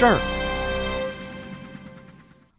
事儿，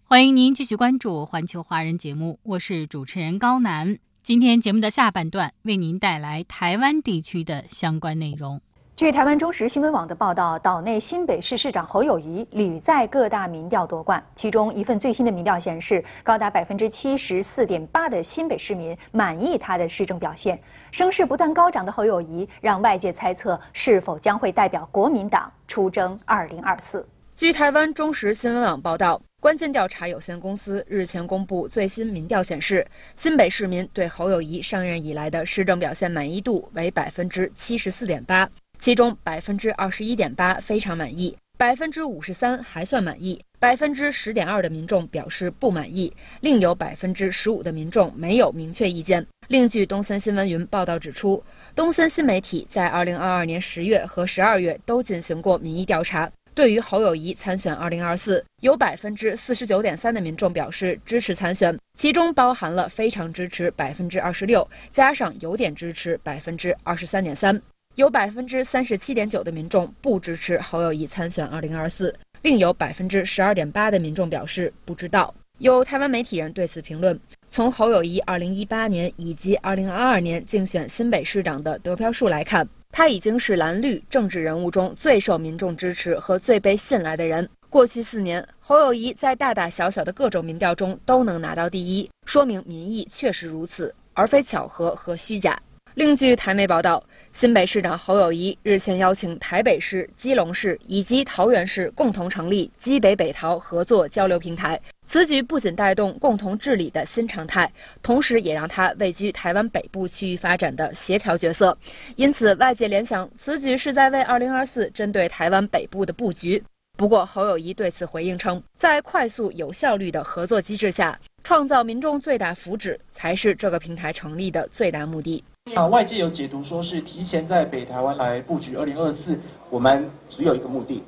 欢迎您继续关注《环球华人》节目，我是主持人高楠。今天节目的下半段为您带来台湾地区的相关内容。据台湾中时新闻网的报道，岛内新北市市长侯友谊屡在各大民调夺冠，其中一份最新的民调显示，高达百分之七十四点八的新北市民满意他的市政表现。声势不断高涨的侯友谊，让外界猜测是否将会代表国民党出征二零二四。据台湾中时新闻网报道，关键调查有限公司日前公布最新民调显示，新北市民对侯友谊上任以来的施政表现满意度为百分之七十四点八，其中百分之二十一点八非常满意，百分之五十三还算满意，百分之十点二的民众表示不满意，另有百分之十五的民众没有明确意见。另据东森新闻云报道指出，东森新媒体在二零二二年十月和十二月都进行过民意调查。对于侯友谊参选二零二四，有百分之四十九点三的民众表示支持参选，其中包含了非常支持百分之二十六，加上有点支持百分之二十三点三，有百分之三十七点九的民众不支持侯友谊参选二零二四，另有百分之十二点八的民众表示不知道。有台湾媒体人对此评论：从侯友谊二零一八年以及二零二二年竞选新北市长的得票数来看。他已经是蓝绿政治人物中最受民众支持和最被信赖的人。过去四年，侯友谊在大大小小的各种民调中都能拿到第一，说明民意确实如此，而非巧合和虚假。另据台媒报道，新北市长侯友谊日前邀请台北市、基隆市以及桃园市共同成立基北北桃合作交流平台。此举不仅带动共同治理的新常态，同时也让他位居台湾北部区域发展的协调角色。因此，外界联想此举是在为2024针对台湾北部的布局。不过，侯友谊对此回应称，在快速有效率的合作机制下，创造民众最大福祉才是这个平台成立的最大目的。啊，外界有解读说是提前在北台湾来布局2024，我们只有一个目的。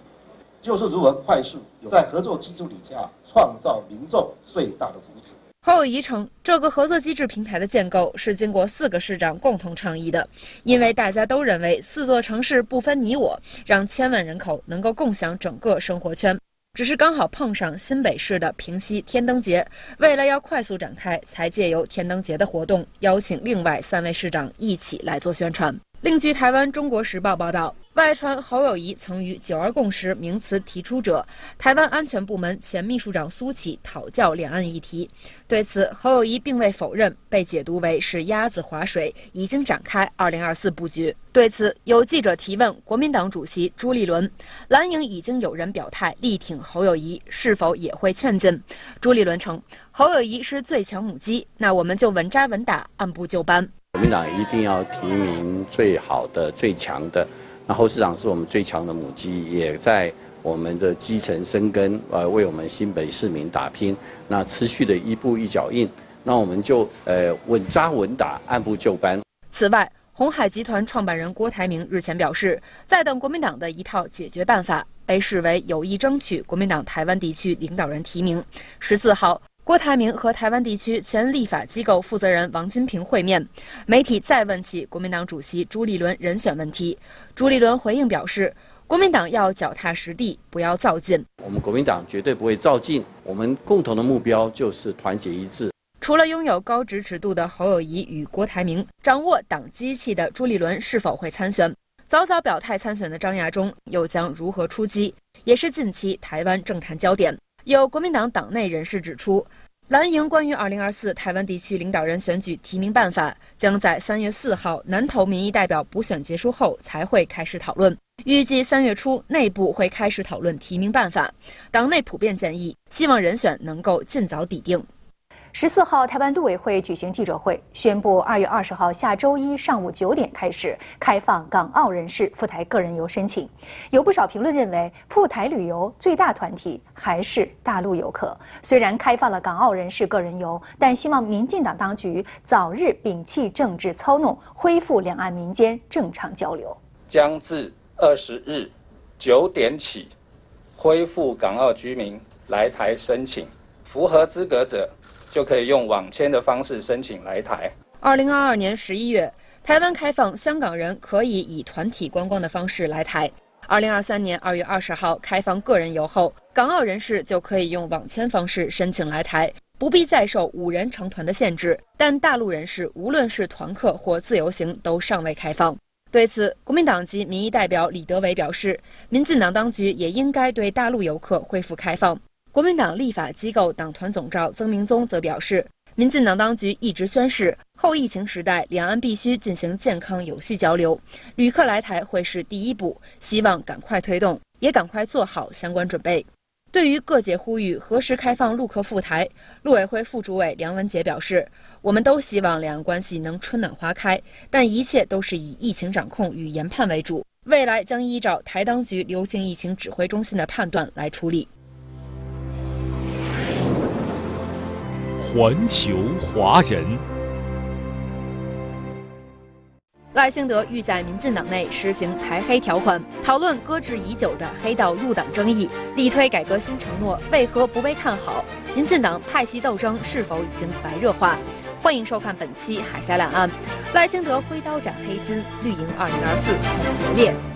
就是如何快速在合作机制底下创造民众最大的福祉。侯友谊称，这个合作机制平台的建构是经过四个市长共同倡议的，因为大家都认为四座城市不分你我，让千万人口能够共享整个生活圈。只是刚好碰上新北市的平西天灯节，为了要快速展开，才借由天灯节的活动，邀请另外三位市长一起来做宣传。另据台湾《中国时报》报道，外传侯友谊曾与“九二共识”名词提出者台湾安全部门前秘书长苏启讨教两岸议题。对此，侯友谊并未否认，被解读为是鸭子划水，已经展开二零二四布局。对此，有记者提问国民党主席朱立伦，蓝营已经有人表态力挺侯友谊，是否也会劝进？朱立伦称，侯友谊是最强母鸡，那我们就稳扎稳打，按部就班。国民党一定要提名最好的、最强的。那侯市长是我们最强的母鸡，也在我们的基层生根，呃，为我们新北市民打拼。那持续的一步一脚印，那我们就呃稳扎稳打，按部就班。此外，红海集团创办人郭台铭日前表示，在等国民党的一套解决办法，被视为有意争取国民党台湾地区领导人提名。十四号。郭台铭和台湾地区前立法机构负责人王金平会面，媒体再问起国民党主席朱立伦人选问题，朱立伦回应表示，国民党要脚踏实地，不要造进。我们国民党绝对不会造进，我们共同的目标就是团结一致。除了拥有高支持度的侯友谊与郭台铭，掌握党机器的朱立伦是否会参选？早早表态参选的张亚中又将如何出击？也是近期台湾政坛焦点。有国民党党内人士指出，蓝营关于2024台湾地区领导人选举提名办法，将在三月四号南投民意代表补选结束后才会开始讨论。预计三月初内部会开始讨论提名办法，党内普遍建议，希望人选能够尽早拟定。十四号，台湾陆委会举行记者会，宣布二月二十号下周一上午九点开始开放港澳人士赴台个人游申请。有不少评论认为，赴台旅游最大团体还是大陆游客。虽然开放了港澳人士个人游，但希望民进党当局早日摒弃政治操弄，恢复两岸民间正常交流。将自二十日九点起，恢复港澳居民来台申请，符合资格者。就可以用网签的方式申请来台。二零二二年十一月，台湾开放香港人可以以团体观光的方式来台。二零二三年二月二十号开放个人游后，港澳人士就可以用网签方式申请来台，不必再受五人成团的限制。但大陆人士无论是团客或自由行都尚未开放。对此，国民党籍民意代表李德伟表示，民进党当局也应该对大陆游客恢复开放。国民党立法机构党团总召曾明宗则表示，民进党当局一直宣示，后疫情时代两岸必须进行健康有序交流，旅客来台会是第一步，希望赶快推动，也赶快做好相关准备。对于各界呼吁何时开放陆客赴台，陆委会副主委梁文杰表示，我们都希望两岸关系能春暖花开，但一切都是以疫情掌控与研判为主，未来将依照台当局流行疫情指挥中心的判断来处理。环球华人，赖清德欲在民进党内实行排黑条款，讨论搁置已久的黑道入党争议，力推改革新承诺为何不被看好？民进党派系斗争是否已经白热化？欢迎收看本期《海峡两岸》，赖清德挥刀斩黑金，绿营二零二四恐决裂。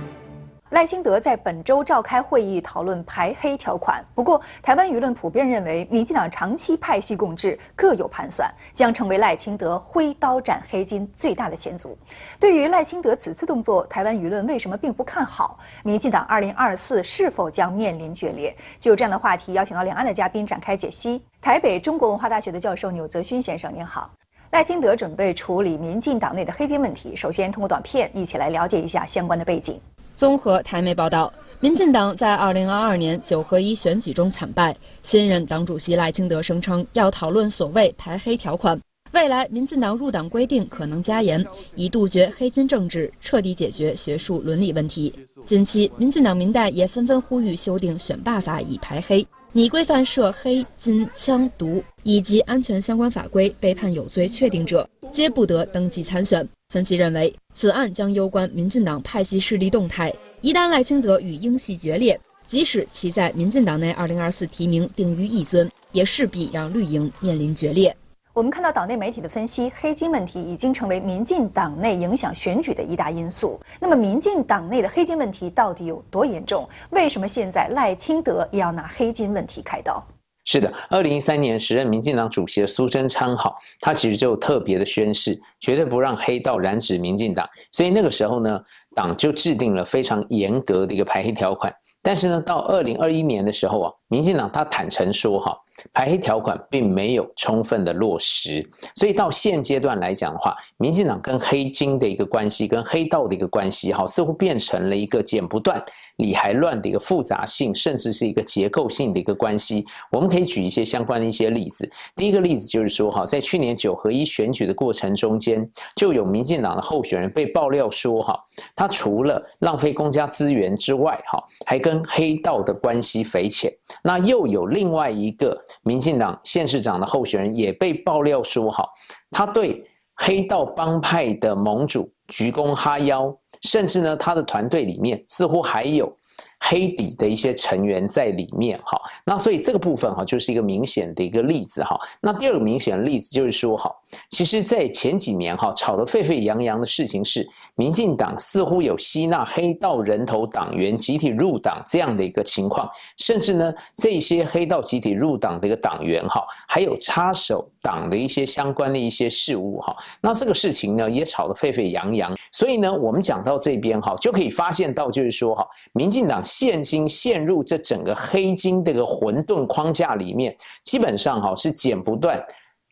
赖清德在本周召开会议讨论排黑条款，不过台湾舆论普遍认为，民进党长期派系共治，各有盘算，将成为赖清德挥刀斩黑金最大的险阻。对于赖清德此次动作，台湾舆论为什么并不看好？民进党二零二四是否将面临决裂？就这样的话题，邀请到两岸的嘉宾展开解析。台北中国文化大学的教授钮泽勋先生，您好。赖清德准备处理民进党内的黑金问题，首先通过短片一起来了解一下相关的背景。综合台媒报道，民进党在二零二二年九合一选举中惨败，新任党主席赖清德声称要讨论所谓排黑条款，未来民进党入党规定可能加严，以杜绝黑金政治，彻底解决学术伦理问题。近期，民进党民代也纷纷呼吁修订选罢法以排黑，拟规范涉黑金枪毒以及安全相关法规，被判有罪确定者皆不得登记参选。分析认为，此案将攸关民进党派系势力动态。一旦赖清德与英系决裂，即使其在民进党内二零二四提名定于一尊，也势必让绿营面临决裂。我们看到党内媒体的分析，黑金问题已经成为民进党内影响选举的一大因素。那么，民进党内的黑金问题到底有多严重？为什么现在赖清德也要拿黑金问题开刀？是的，二零一三年时任民进党主席的苏贞昌，哈，他其实就特别的宣誓，绝对不让黑道染指民进党。所以那个时候呢，党就制定了非常严格的一个排黑条款。但是呢，到二零二一年的时候啊，民进党他坦诚说，哈。排黑条款并没有充分的落实，所以到现阶段来讲的话，民进党跟黑金的一个关系，跟黑道的一个关系，哈，似乎变成了一个剪不断、理还乱的一个复杂性，甚至是一个结构性的一个关系。我们可以举一些相关的一些例子。第一个例子就是说，哈，在去年九合一选举的过程中间，就有民进党的候选人被爆料说，哈，他除了浪费公家资源之外，哈，还跟黑道的关系匪浅。那又有另外一个。民进党县市长的候选人也被爆料说，哈，他对黑道帮派的盟主鞠躬哈腰，甚至呢，他的团队里面似乎还有。黑底的一些成员在里面，哈，那所以这个部分哈就是一个明显的一个例子，哈。那第二个明显的例子就是说，哈，其实，在前几年哈吵得沸沸扬扬的事情是，民进党似乎有吸纳黑道人头党员集体入党这样的一个情况，甚至呢，这些黑道集体入党的一个党员哈，还有插手党的一些相关的一些事务，哈。那这个事情呢，也吵得沸沸扬扬。所以呢，我们讲到这边哈，就可以发现到就是说，哈，民进党。现金陷入这整个黑金这个混沌框架里面，基本上哈是剪不断、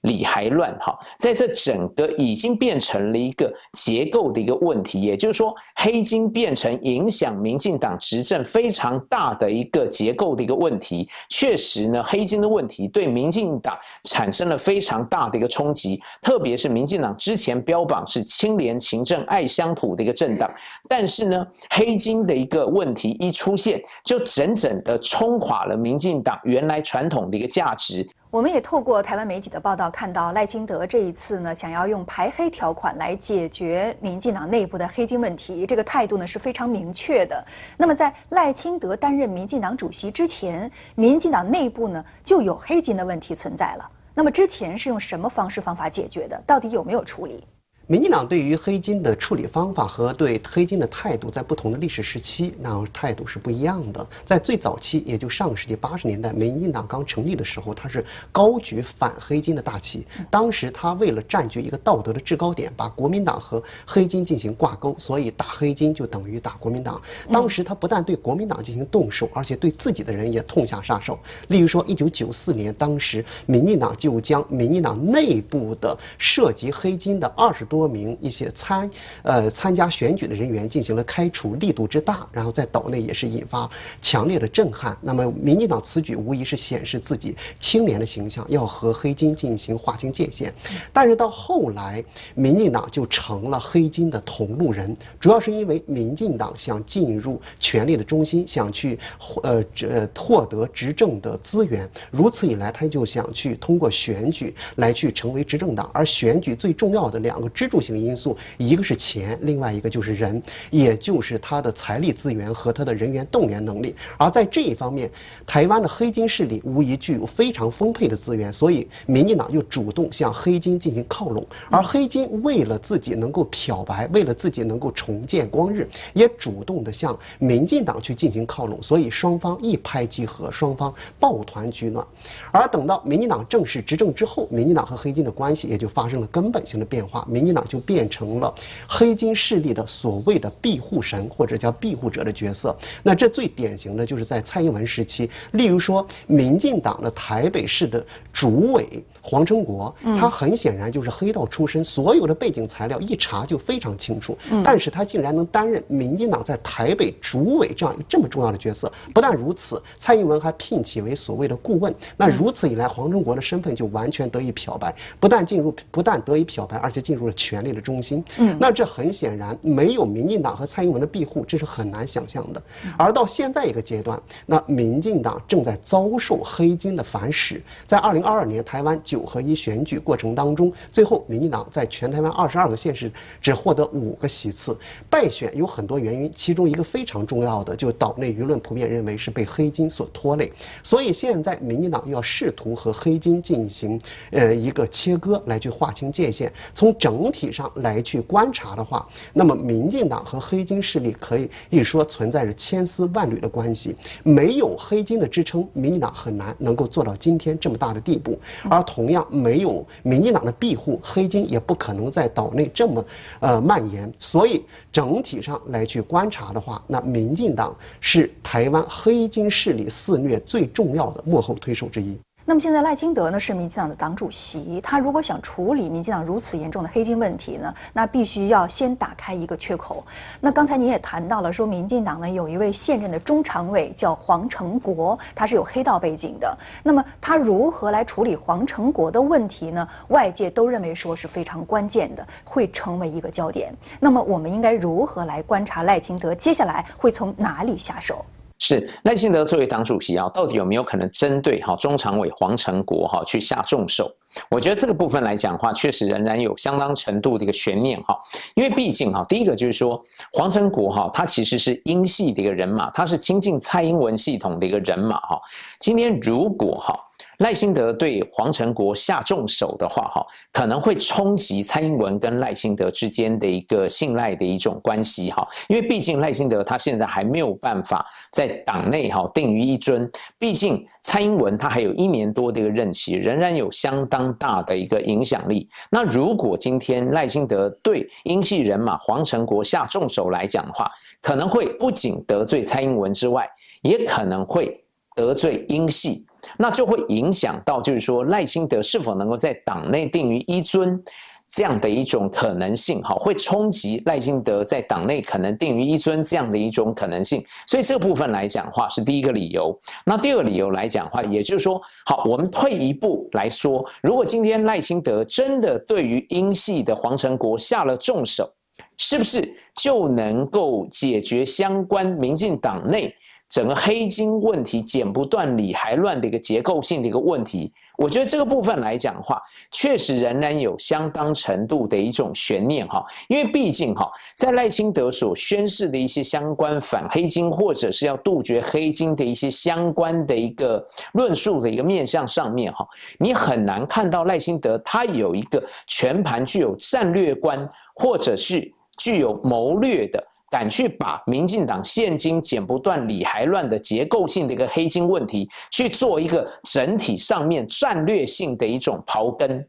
理还乱哈，在这整个已经变成了一个结构的一个问题，也就是说，黑金变成影响民进党执政非常大的一个结构的一个问题。确实呢，黑金的问题对民进党产生了非常大的一个冲击，特别是民进党之前标榜是清廉勤政爱乡土的一个政党，但是呢，黑金的一个问题一出现，就整整的冲垮了民进党原来传统的一个价值。我们也透过台湾媒体的报道看到，赖清德这一次呢，想要用排黑条款来解决民进党内部的黑金问题，这个态度呢是非常明确的。那么在赖清德担任民进党主席之前，民进党内部呢就有黑金的问题存在了。那么之前是用什么方式方法解决的？到底有没有处理？民进党对于黑金的处理方法和对黑金的态度，在不同的历史时期，那态度是不一样的。在最早期，也就上个世纪八十年代，民进党刚成立的时候，他是高举反黑金的大旗。当时他为了占据一个道德的制高点，把国民党和黑金进行挂钩，所以打黑金就等于打国民党。当时他不但对国民党进行动手，而且对自己的人也痛下杀手。例如说，一九九四年，当时民进党就将民进党内部的涉及黑金的二十多。多名一些参呃参加选举的人员进行了开除，力度之大，然后在岛内也是引发强烈的震撼。那么，民进党此举无疑是显示自己清廉的形象，要和黑金进行划清界限。但是到后来，民进党就成了黑金的同路人，主要是因为民进党想进入权力的中心，想去呃这获得执政的资源。如此一来，他就想去通过选举来去成为执政党，而选举最重要的两个支。支柱性因素，一个是钱，另外一个就是人，也就是他的财力资源和他的人员动员能力。而在这一方面，台湾的黑金势力无疑具有非常丰沛的资源，所以民进党又主动向黑金进行靠拢。而黑金为了自己能够漂白，为了自己能够重见光日，也主动的向民进党去进行靠拢。所以双方一拍即合，双方抱团取暖。而等到民进党正式执政之后，民进党和黑金的关系也就发生了根本性的变化。民进那就变成了黑金势力的所谓的庇护神或者叫庇护者的角色。那这最典型的就是在蔡英文时期，例如说，民进党的台北市的主委黄成国，他很显然就是黑道出身，所有的背景材料一查就非常清楚。但是他竟然能担任民进党在台北主委这样一个这么重要的角色。不但如此，蔡英文还聘请为所谓的顾问。那如此一来，黄成国的身份就完全得以漂白，不但进入，不但得以漂白，而且进入了。权力的中心，嗯，那这很显然没有民进党和蔡英文的庇护，这是很难想象的。而到现在一个阶段，那民进党正在遭受黑金的反噬。在二零二二年台湾九九合一选举过程当中，最后民进党在全台湾二十二个县市只获得五个席次，败选有很多原因，其中一个非常重要的，就岛内舆论普遍认为是被黑金所拖累。所以现在民进党要试图和黑金进行呃一个切割，来去划清界限，从整。体上来去观察的话，那么民进党和黑金势力可以一说存在着千丝万缕的关系。没有黑金的支撑，民进党很难能够做到今天这么大的地步。而同同样没有民进党的庇护，黑金也不可能在岛内这么呃蔓延。所以整体上来去观察的话，那民进党是台湾黑金势力肆虐最重要的幕后推手之一。那么现在赖清德呢是民进党的党主席，他如果想处理民进党如此严重的黑金问题呢，那必须要先打开一个缺口。那刚才您也谈到了，说民进党呢有一位现任的中常委叫黄成国，他是有黑道背景的。那么他如何来处理黄成国的问题呢？外界都认为说是非常关键的，会成为一个焦点。那么我们应该如何来观察赖清德接下来会从哪里下手？是赖清德作为党主席啊，到底有没有可能针对哈中常委黄成国哈去下重手？我觉得这个部分来讲的话，确实仍然有相当程度的一个悬念哈，因为毕竟哈，第一个就是说黄成国哈，他其实是英系的一个人马，他是亲近蔡英文系统的一个人马哈。今天如果哈。赖清德对黄成国下重手的话，哈，可能会冲击蔡英文跟赖清德之间的一个信赖的一种关系，哈，因为毕竟赖清德他现在还没有办法在党内哈定于一尊，毕竟蔡英文他还有一年多的一个任期，仍然有相当大的一个影响力。那如果今天赖清德对英系人马黄成国下重手来讲的话，可能会不仅得罪蔡英文之外，也可能会得罪英系。那就会影响到，就是说赖清德是否能够在党内定于一尊。这样的一种可能性，哈，会冲击赖清德在党内可能定于一尊这样的一种可能性，所以这部分来讲的话是第一个理由。那第二个理由来讲的话，也就是说，好，我们退一步来说，如果今天赖清德真的对于英系的黄成国下了重手，是不是就能够解决相关民进党内整个黑金问题剪不断理还乱的一个结构性的一个问题？我觉得这个部分来讲的话，确实仍然有相当程度的一种悬念哈，因为毕竟哈，在赖清德所宣示的一些相关反黑金或者是要杜绝黑金的一些相关的一个论述的一个面向上面哈，你很难看到赖清德他有一个全盘具有战略观或者是具有谋略的。敢去把民进党现金剪不断理还乱的结构性的一个黑金问题去做一个整体上面战略性的一种刨根，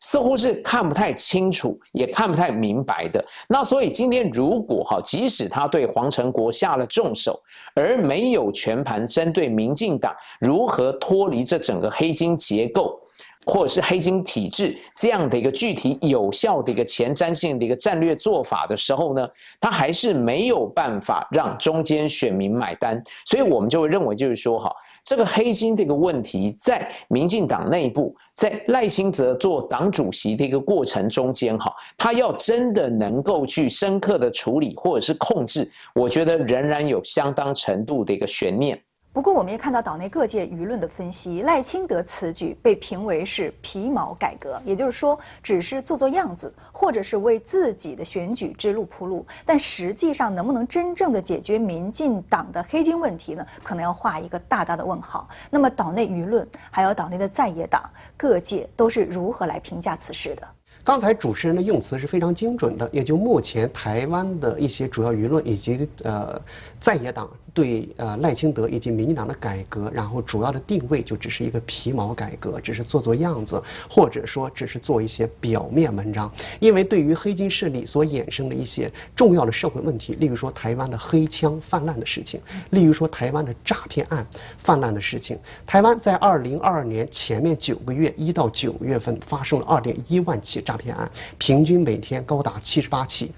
似乎是看不太清楚，也看不太明白的。那所以今天如果哈，即使他对黄成国下了重手，而没有全盘针对民进党如何脱离这整个黑金结构。或者是黑金体制这样的一个具体有效的一个前瞻性的一个战略做法的时候呢，他还是没有办法让中间选民买单，所以我们就会认为，就是说，哈，这个黑金这个问题在民进党内部，在赖清德做党主席的一个过程中间，哈，他要真的能够去深刻的处理或者是控制，我觉得仍然有相当程度的一个悬念。不过，我们也看到岛内各界舆论的分析，赖清德此举被评为是皮毛改革，也就是说，只是做做样子，或者是为自己的选举之路铺路。但实际上，能不能真正的解决民进党的黑金问题呢？可能要画一个大大的问号。那么，岛内舆论还有岛内的在野党各界都是如何来评价此事的？刚才主持人的用词是非常精准的，也就目前台湾的一些主要舆论以及呃在野党对呃赖清德以及民进党的改革，然后主要的定位就只是一个皮毛改革，只是做做样子，或者说只是做一些表面文章。因为对于黑金势力所衍生的一些重要的社会问题，例如说台湾的黑枪泛滥的事情，例如说台湾的诈骗案泛滥的事情，台湾在二零二二年前面九个月一到九月份发生了二点一万起诈。骗案平均每天高达七十八起，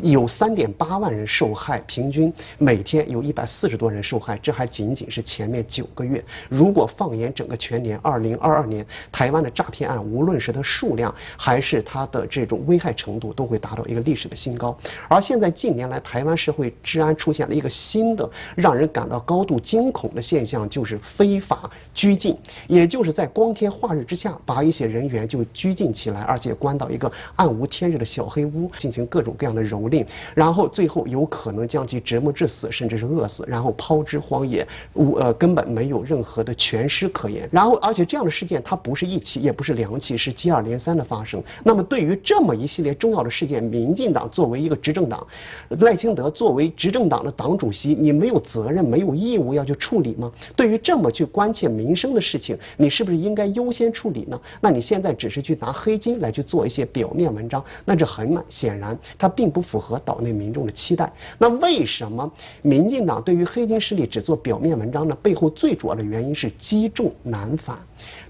有三点八万人受害，平均每天有一百四十多人受害。这还仅仅是前面九个月。如果放眼整个全年，二零二二年，台湾的诈骗案，无论是它数量还是它的这种危害程度，都会达到一个历史的新高。而现在近年来，台湾社会治安出现了一个新的让人感到高度惊恐的现象，就是非法拘禁，也就是在光天化日之下把一些人员就拘禁起来，而且关。到一个暗无天日的小黑屋进行各种各样的蹂躏，然后最后有可能将其折磨致死，甚至是饿死，然后抛之荒野，无呃根本没有任何的全尸可言。然后而且这样的事件它不是一起，也不是两起，是接二连三的发生。那么对于这么一系列重要的事件，民进党作为一个执政党，赖清德作为执政党的党主席，你没有责任、没有义务要去处理吗？对于这么去关切民生的事情，你是不是应该优先处理呢？那你现在只是去拿黑金来去做。一些表面文章，那这很显然，它并不符合岛内民众的期待。那为什么民进党对于黑金势力只做表面文章呢？背后最主要的原因是积重难返。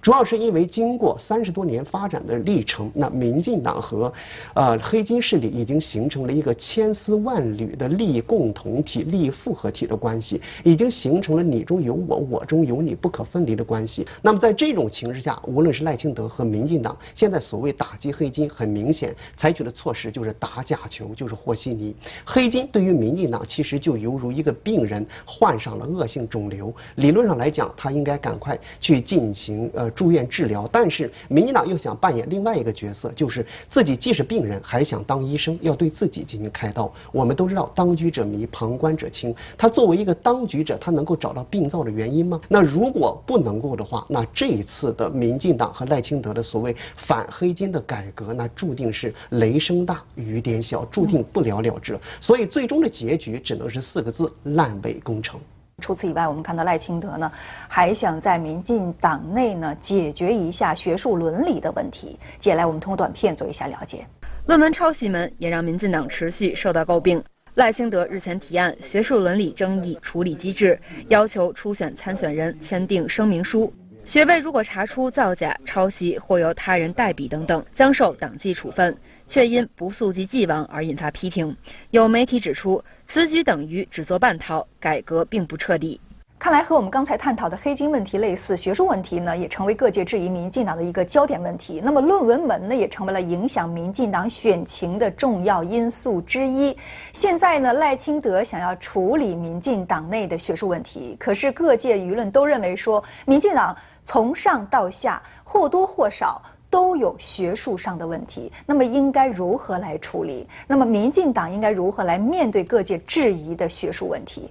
主要是因为经过三十多年发展的历程，那民进党和，呃黑金势力已经形成了一个千丝万缕的利益共同体、利益复合体的关系，已经形成了你中有我、我中有你不可分离的关系。那么在这种情势下，无论是赖清德和民进党，现在所谓打击黑金，很明显采取的措施就是打假球，就是和稀泥。黑金对于民进党其实就犹如一个病人患上了恶性肿瘤，理论上来讲，他应该赶快去进行呃。住院治疗，但是民进党又想扮演另外一个角色，就是自己既是病人，还想当医生，要对自己进行开刀。我们都知道，当局者迷，旁观者清。他作为一个当局者，他能够找到病灶的原因吗？那如果不能够的话，那这一次的民进党和赖清德的所谓反黑金的改革，那注定是雷声大雨点小，注定不了了之。所以最终的结局只能是四个字：烂尾工程。除此以外，我们看到赖清德呢，还想在民进党内呢解决一下学术伦理的问题。接下来，我们通过短片做一下了解。论文抄袭门也让民进党持续受到诟病。赖清德日前提案学术伦理争议处理机制，要求初选参选人签订声明书。学位如果查出造假、抄袭或由他人代笔等等，将受党纪处分，却因不溯及既往而引发批评。有媒体指出，此举等于只做半套，改革并不彻底。看来和我们刚才探讨的黑金问题类似，学术问题呢也成为各界质疑民进党的一个焦点问题。那么论文门呢也成为了影响民进党选情的重要因素之一。现在呢赖清德想要处理民进党内的学术问题，可是各界舆论都认为说，民进党从上到下或多或少都有学术上的问题。那么应该如何来处理？那么民进党应该如何来面对各界质疑的学术问题？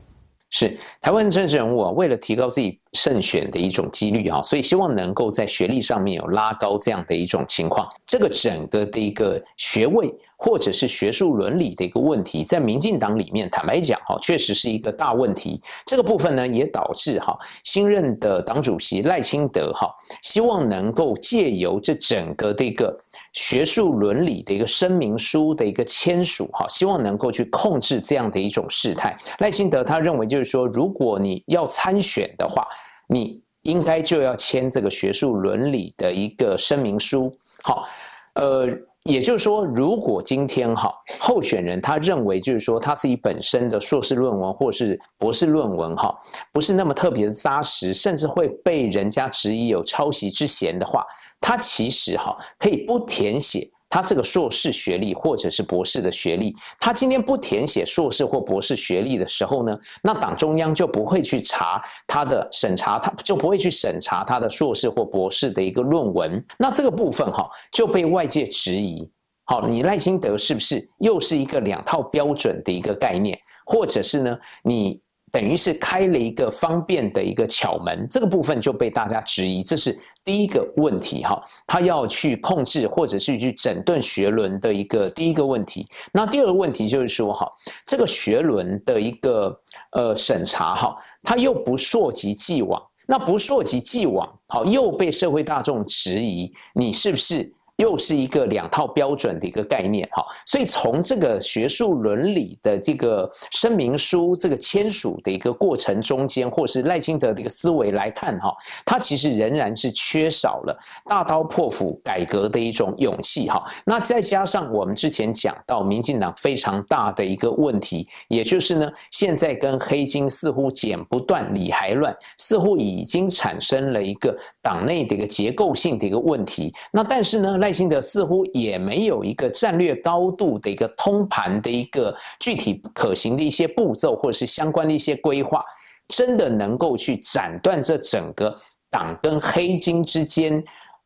是台湾政治人物啊，为了提高自己胜选的一种几率啊，所以希望能够在学历上面有拉高这样的一种情况。这个整个的一个学位或者是学术伦理的一个问题，在民进党里面，坦白讲哈，确实是一个大问题。这个部分呢，也导致哈新任的党主席赖清德哈，希望能够借由这整个的一个。学术伦理的一个声明书的一个签署，哈，希望能够去控制这样的一种事态。赖清德他认为，就是说，如果你要参选的话，你应该就要签这个学术伦理的一个声明书。好，呃，也就是说，如果今天哈候选人他认为，就是说他自己本身的硕士论文或是博士论文哈，不是那么特别的扎实，甚至会被人家质疑有抄袭之嫌的话。他其实哈可以不填写他这个硕士学历或者是博士的学历，他今天不填写硕士或博士学历的时候呢，那党中央就不会去查他的审查，他就不会去审查他的硕士或博士的一个论文。那这个部分哈就被外界质疑，好，你赖清德是不是又是一个两套标准的一个概念，或者是呢你？等于是开了一个方便的一个巧门，这个部分就被大家质疑，这是第一个问题哈。他要去控制或者是去整顿学伦的一个第一个问题。那第二个问题就是说哈，这个学伦的一个呃审查哈，它又不溯及既往，那不溯及既往，好又被社会大众质疑，你是不是？又是一个两套标准的一个概念，哈，所以从这个学术伦理的这个声明书这个签署的一个过程中间，或是赖清德的一个思维来看，哈，他其实仍然是缺少了大刀破斧改革的一种勇气，哈。那再加上我们之前讲到民进党非常大的一个问题，也就是呢，现在跟黑金似乎剪不断理还乱，似乎已经产生了一个党内的一个结构性的一个问题。那但是呢？赖清德似乎也没有一个战略高度的一个通盘的一个具体可行的一些步骤，或者是相关的一些规划，真的能够去斩断这整个党跟黑金之间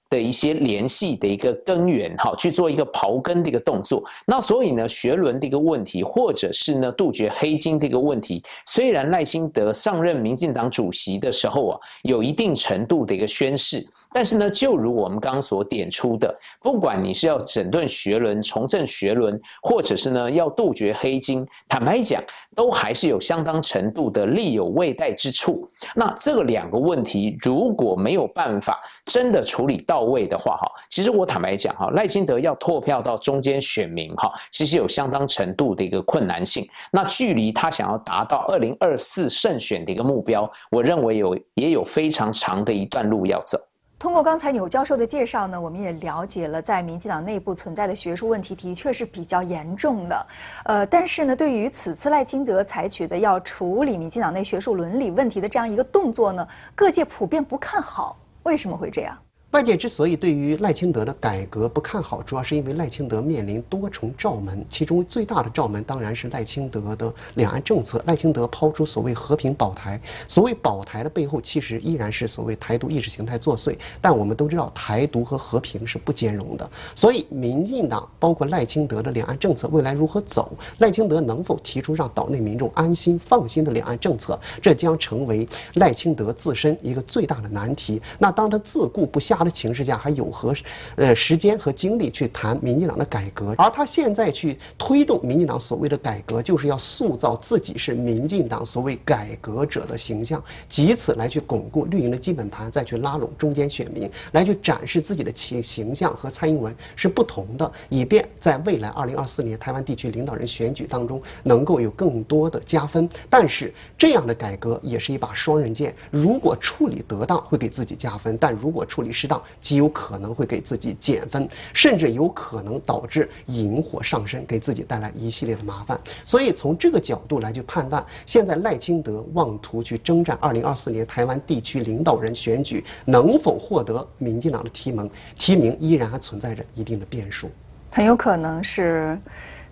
的一些联系的一个根源，哈，去做一个刨根的一个动作。那所以呢，学伦的一个问题，或者是呢杜绝黑金的一个问题，虽然赖清德上任民进党主席的时候啊，有一定程度的一个宣誓。但是呢，就如我们刚所点出的，不管你是要整顿学伦、重振学伦，或者是呢要杜绝黑金，坦白讲，都还是有相当程度的力有未逮之处。那这两个问题如果没有办法真的处理到位的话，哈，其实我坦白讲，哈，赖清德要拓票到中间选民，哈，其实有相当程度的一个困难性。那距离他想要达到二零二四胜选的一个目标，我认为有也有非常长的一段路要走。通过刚才钮教授的介绍呢，我们也了解了在民进党内部存在的学术问题的确是比较严重的。呃，但是呢，对于此次赖清德采取的要处理民进党内学术伦理问题的这样一个动作呢，各界普遍不看好。为什么会这样？外界之所以对于赖清德的改革不看好，主要是因为赖清德面临多重罩门，其中最大的罩门当然是赖清德的两岸政策。赖清德抛出所谓和平保台，所谓保台的背后其实依然是所谓台独意识形态作祟。但我们都知道，台独和和平是不兼容的。所以，民进党包括赖清德的两岸政策未来如何走，赖清德能否提出让岛内民众安心放心的两岸政策，这将成为赖清德自身一个最大的难题。那当他自顾不暇。的情势下还有何呃时间和精力去谈民进党的改革？而他现在去推动民进党所谓的改革，就是要塑造自己是民进党所谓改革者的形象，以此来去巩固绿营的基本盘，再去拉拢中间选民，来去展示自己的形形象和蔡英文是不同的，以便在未来二零二四年台湾地区领导人选举当中能够有更多的加分。但是这样的改革也是一把双刃剑，如果处理得当，会给自己加分；但如果处理失当，极有可能会给自己减分，甚至有可能导致引火上身，给自己带来一系列的麻烦。所以从这个角度来去判断，现在赖清德妄图去征战二零二四年台湾地区领导人选举，能否获得民进党的提名？提名依然还存在着一定的变数，很有可能是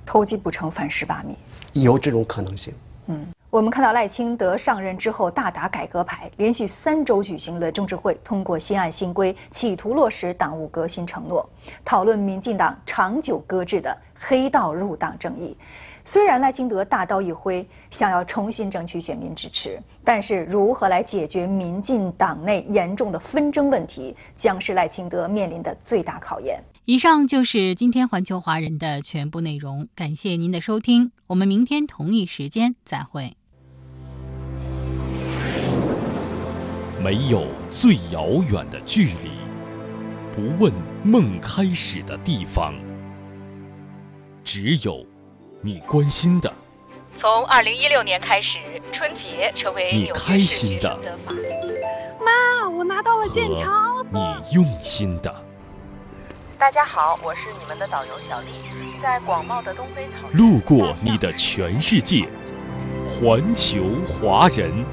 偷鸡不成反蚀把米，有这种可能性。嗯。我们看到赖清德上任之后大打改革牌，连续三周举行了政治会，通过新案新规，企图落实党务革新承诺，讨论民进党长久搁置的黑道入党争议。虽然赖清德大刀一挥，想要重新争取选民支持，但是如何来解决民进党内严重的纷争问题，将是赖清德面临的最大考验。以上就是今天环球华人的全部内容，感谢您的收听，我们明天同一时间再会。没有最遥远的距离，不问梦开始的地方，只有你关心的。从二零一六年开始，春节成为你开心的。妈，我拿到了健康。你用心的。大家好，我是你们的导游小丽，在广袤的东非草原。路过你的全世界，环球华人。